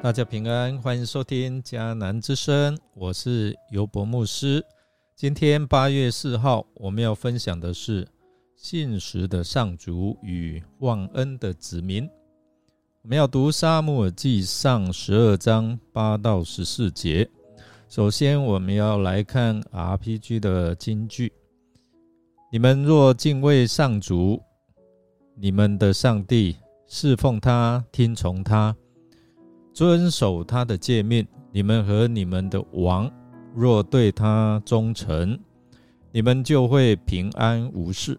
大家平安，欢迎收听迦南之声，我是尤博牧师。今天八月四号，我们要分享的是信实的上主与忘恩的子民。我们要读沙漠耳记上十二章八到十四节。首先，我们要来看 RPG 的金句：你们若敬畏上主，你们的上帝，侍奉他，听从他。遵守他的诫命，你们和你们的王若对他忠诚，你们就会平安无事。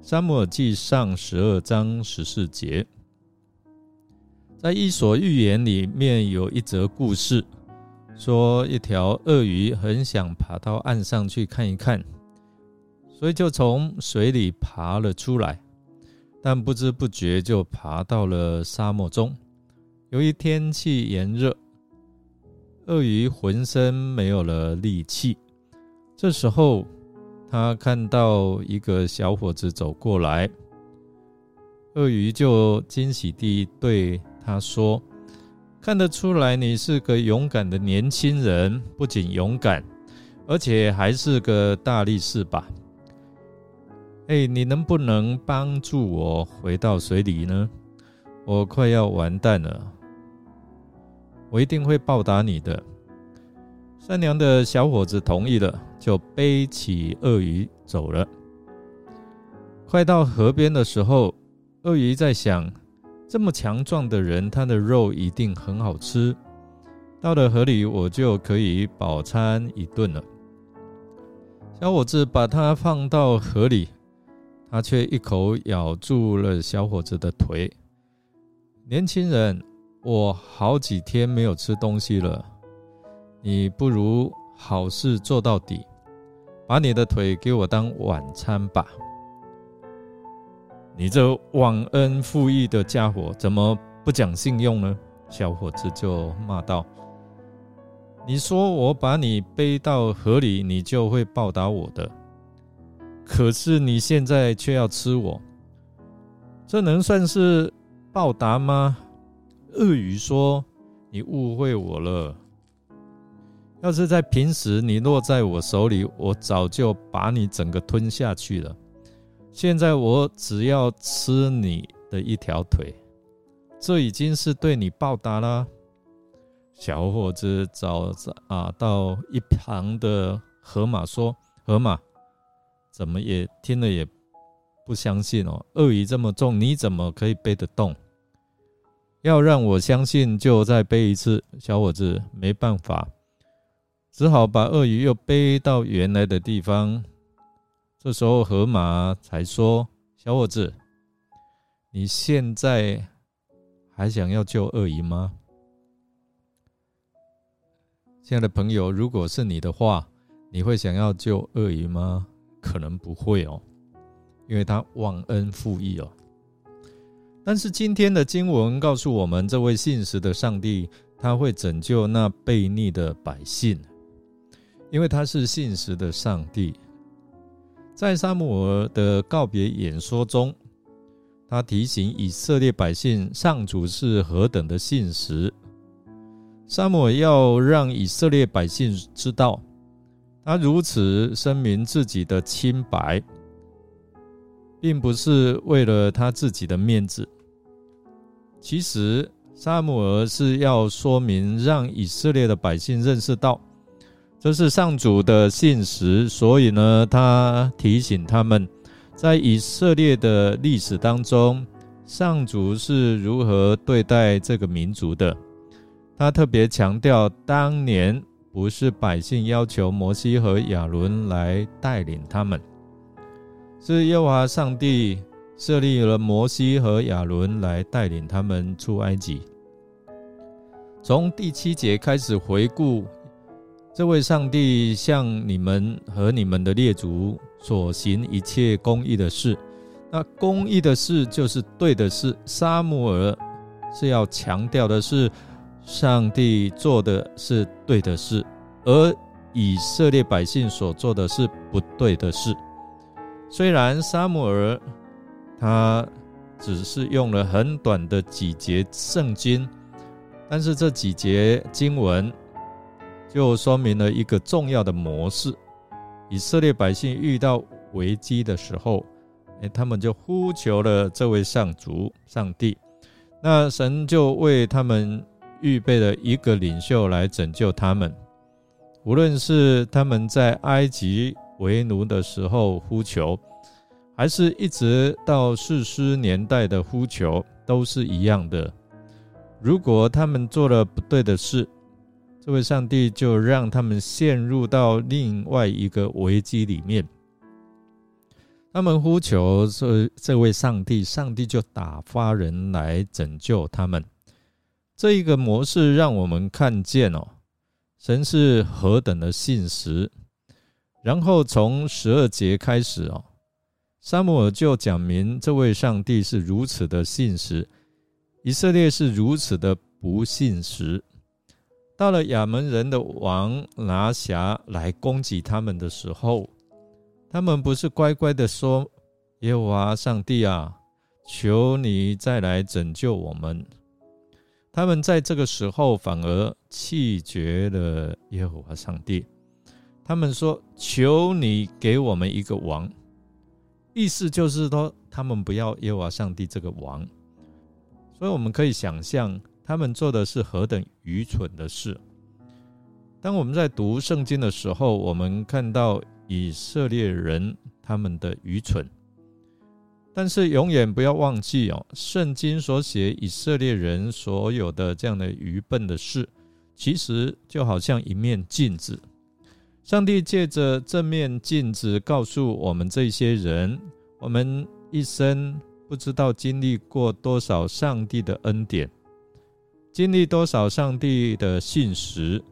沙漠记上十二章十四节，在伊索寓言里面有一则故事，说一条鳄鱼很想爬到岸上去看一看，所以就从水里爬了出来，但不知不觉就爬到了沙漠中。由于天气炎热，鳄鱼浑身没有了力气。这时候，他看到一个小伙子走过来，鳄鱼就惊喜地对他说：“看得出来，你是个勇敢的年轻人，不仅勇敢，而且还是个大力士吧？哎，你能不能帮助我回到水里呢？我快要完蛋了。”我一定会报答你的。善良的小伙子同意了，就背起鳄鱼走了。快到河边的时候，鳄鱼在想：这么强壮的人，他的肉一定很好吃。到了河里，我就可以饱餐一顿了。小伙子把它放到河里，他却一口咬住了小伙子的腿。年轻人。我好几天没有吃东西了，你不如好事做到底，把你的腿给我当晚餐吧。你这忘恩负义的家伙，怎么不讲信用呢？小伙子就骂道：“你说我把你背到河里，你就会报答我的，可是你现在却要吃我，这能算是报答吗？”鳄鱼说：“你误会我了。要是在平时你落在我手里，我早就把你整个吞下去了。现在我只要吃你的一条腿，这已经是对你报答了。”小伙子找啊到一旁的河马说：“河马，怎么也听了也不相信哦？鳄鱼这么重，你怎么可以背得动？”要让我相信，就再背一次。小伙子没办法，只好把鳄鱼又背到原来的地方。这时候，河马才说：“小伙子，你现在还想要救鳄鱼吗？”亲爱的朋友，如果是你的话，你会想要救鳄鱼吗？可能不会哦，因为他忘恩负义哦。但是今天的经文告诉我们，这位信实的上帝，他会拯救那悖逆的百姓，因为他是信实的上帝。在撒母耳的告别演说中，他提醒以色列百姓，上主是何等的信实。撒母耳要让以色列百姓知道，他如此声明自己的清白，并不是为了他自己的面子。其实，撒母耳是要说明，让以色列的百姓认识到，这是上主的信实。所以呢，他提醒他们，在以色列的历史当中，上主是如何对待这个民族的。他特别强调，当年不是百姓要求摩西和亚伦来带领他们，是耶和华上帝。设立了摩西和亚伦来带领他们出埃及。从第七节开始回顾，这位上帝向你们和你们的列祖所行一切公义的事。那公义的事就是对的事。沙姆尔是要强调的是，上帝做的是对的事，而以色列百姓所做的是不对的事。虽然沙姆尔。他只是用了很短的几节圣经，但是这几节经文就说明了一个重要的模式：以色列百姓遇到危机的时候，哎，他们就呼求了这位上主、上帝，那神就为他们预备了一个领袖来拯救他们。无论是他们在埃及为奴的时候呼求，还是一直到世师年代的呼求，都是一样的。如果他们做了不对的事，这位上帝就让他们陷入到另外一个危机里面。他们呼求这这位上帝，上帝就打发人来拯救他们。这一个模式让我们看见哦，神是何等的信实。然后从十二节开始哦，沙姆尔就讲明这位上帝是如此的信实。以色列是如此的不信实，到了亚门人的王拿辖来攻击他们的时候，他们不是乖乖的说：“耶和华上帝啊，求你再来拯救我们。”他们在这个时候反而弃绝了耶和华上帝。他们说：“求你给我们一个王。”意思就是说，他们不要耶和华上帝这个王。所以我们可以想象，他们做的是何等愚蠢的事。当我们在读圣经的时候，我们看到以色列人他们的愚蠢，但是永远不要忘记哦，圣经所写以色列人所有的这样的愚笨的事，其实就好像一面镜子。上帝借着这面镜子告诉我们这些人，我们一生。不知道经历过多少上帝的恩典，经历多少上帝的信实，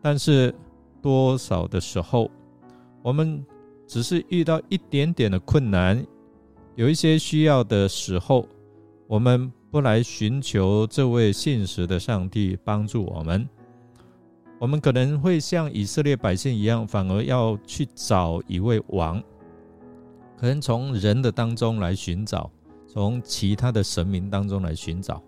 但是多少的时候，我们只是遇到一点点的困难，有一些需要的时候，我们不来寻求这位信实的上帝帮助我们，我们可能会像以色列百姓一样，反而要去找一位王，可能从人的当中来寻找。从其他的神明当中来寻找，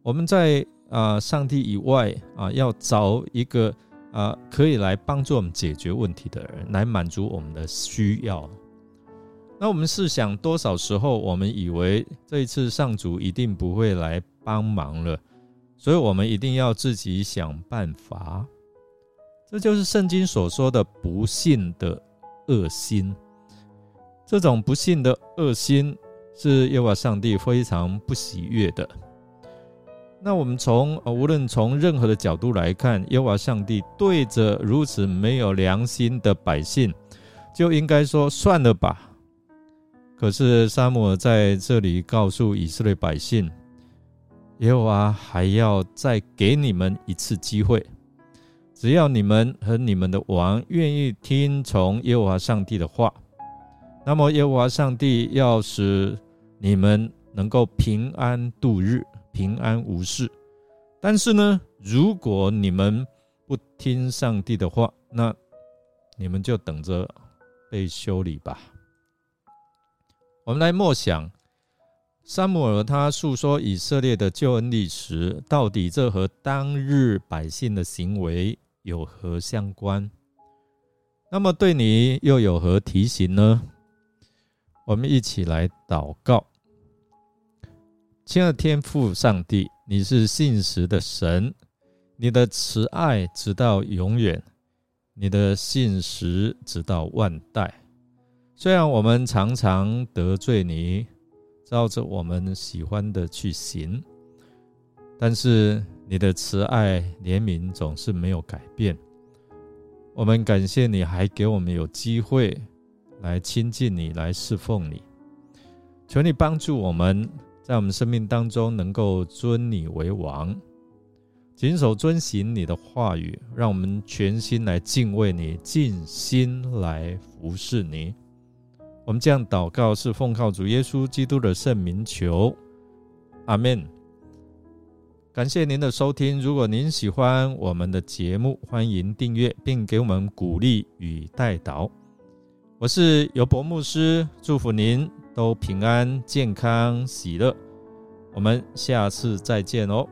我们在啊上帝以外啊，要找一个啊可以来帮助我们解决问题的人，来满足我们的需要。那我们试想，多少时候我们以为这一次上主一定不会来帮忙了，所以我们一定要自己想办法。这就是圣经所说的不幸的恶心。这种不幸的恶心。是耶和华上帝非常不喜悦的。那我们从无论从任何的角度来看，耶和华上帝对着如此没有良心的百姓，就应该说算了吧。可是沙姆尔在这里告诉以色列百姓，耶和华还要再给你们一次机会，只要你们和你们的王愿意听从耶和华上帝的话，那么耶和华上帝要使。你们能够平安度日，平安无事。但是呢，如果你们不听上帝的话，那你们就等着被修理吧。我们来默想，萨姆尔他诉说以色列的救恩历史，到底这和当日百姓的行为有何相关？那么对你又有何提醒呢？我们一起来祷告，亲爱的天父上帝，你是信实的神，你的慈爱直到永远，你的信实直到万代。虽然我们常常得罪你，照着我们喜欢的去行，但是你的慈爱怜悯总是没有改变。我们感谢你，还给我们有机会。来亲近你，来侍奉你，求你帮助我们在我们生命当中能够尊你为王，谨守遵行你的话语，让我们全心来敬畏你，尽心来服侍你。我们这样祷告是奉靠主耶稣基督的圣名求，阿门。感谢您的收听，如果您喜欢我们的节目，欢迎订阅并给我们鼓励与代祷。我是尤博牧师，祝福您都平安、健康、喜乐。我们下次再见哦。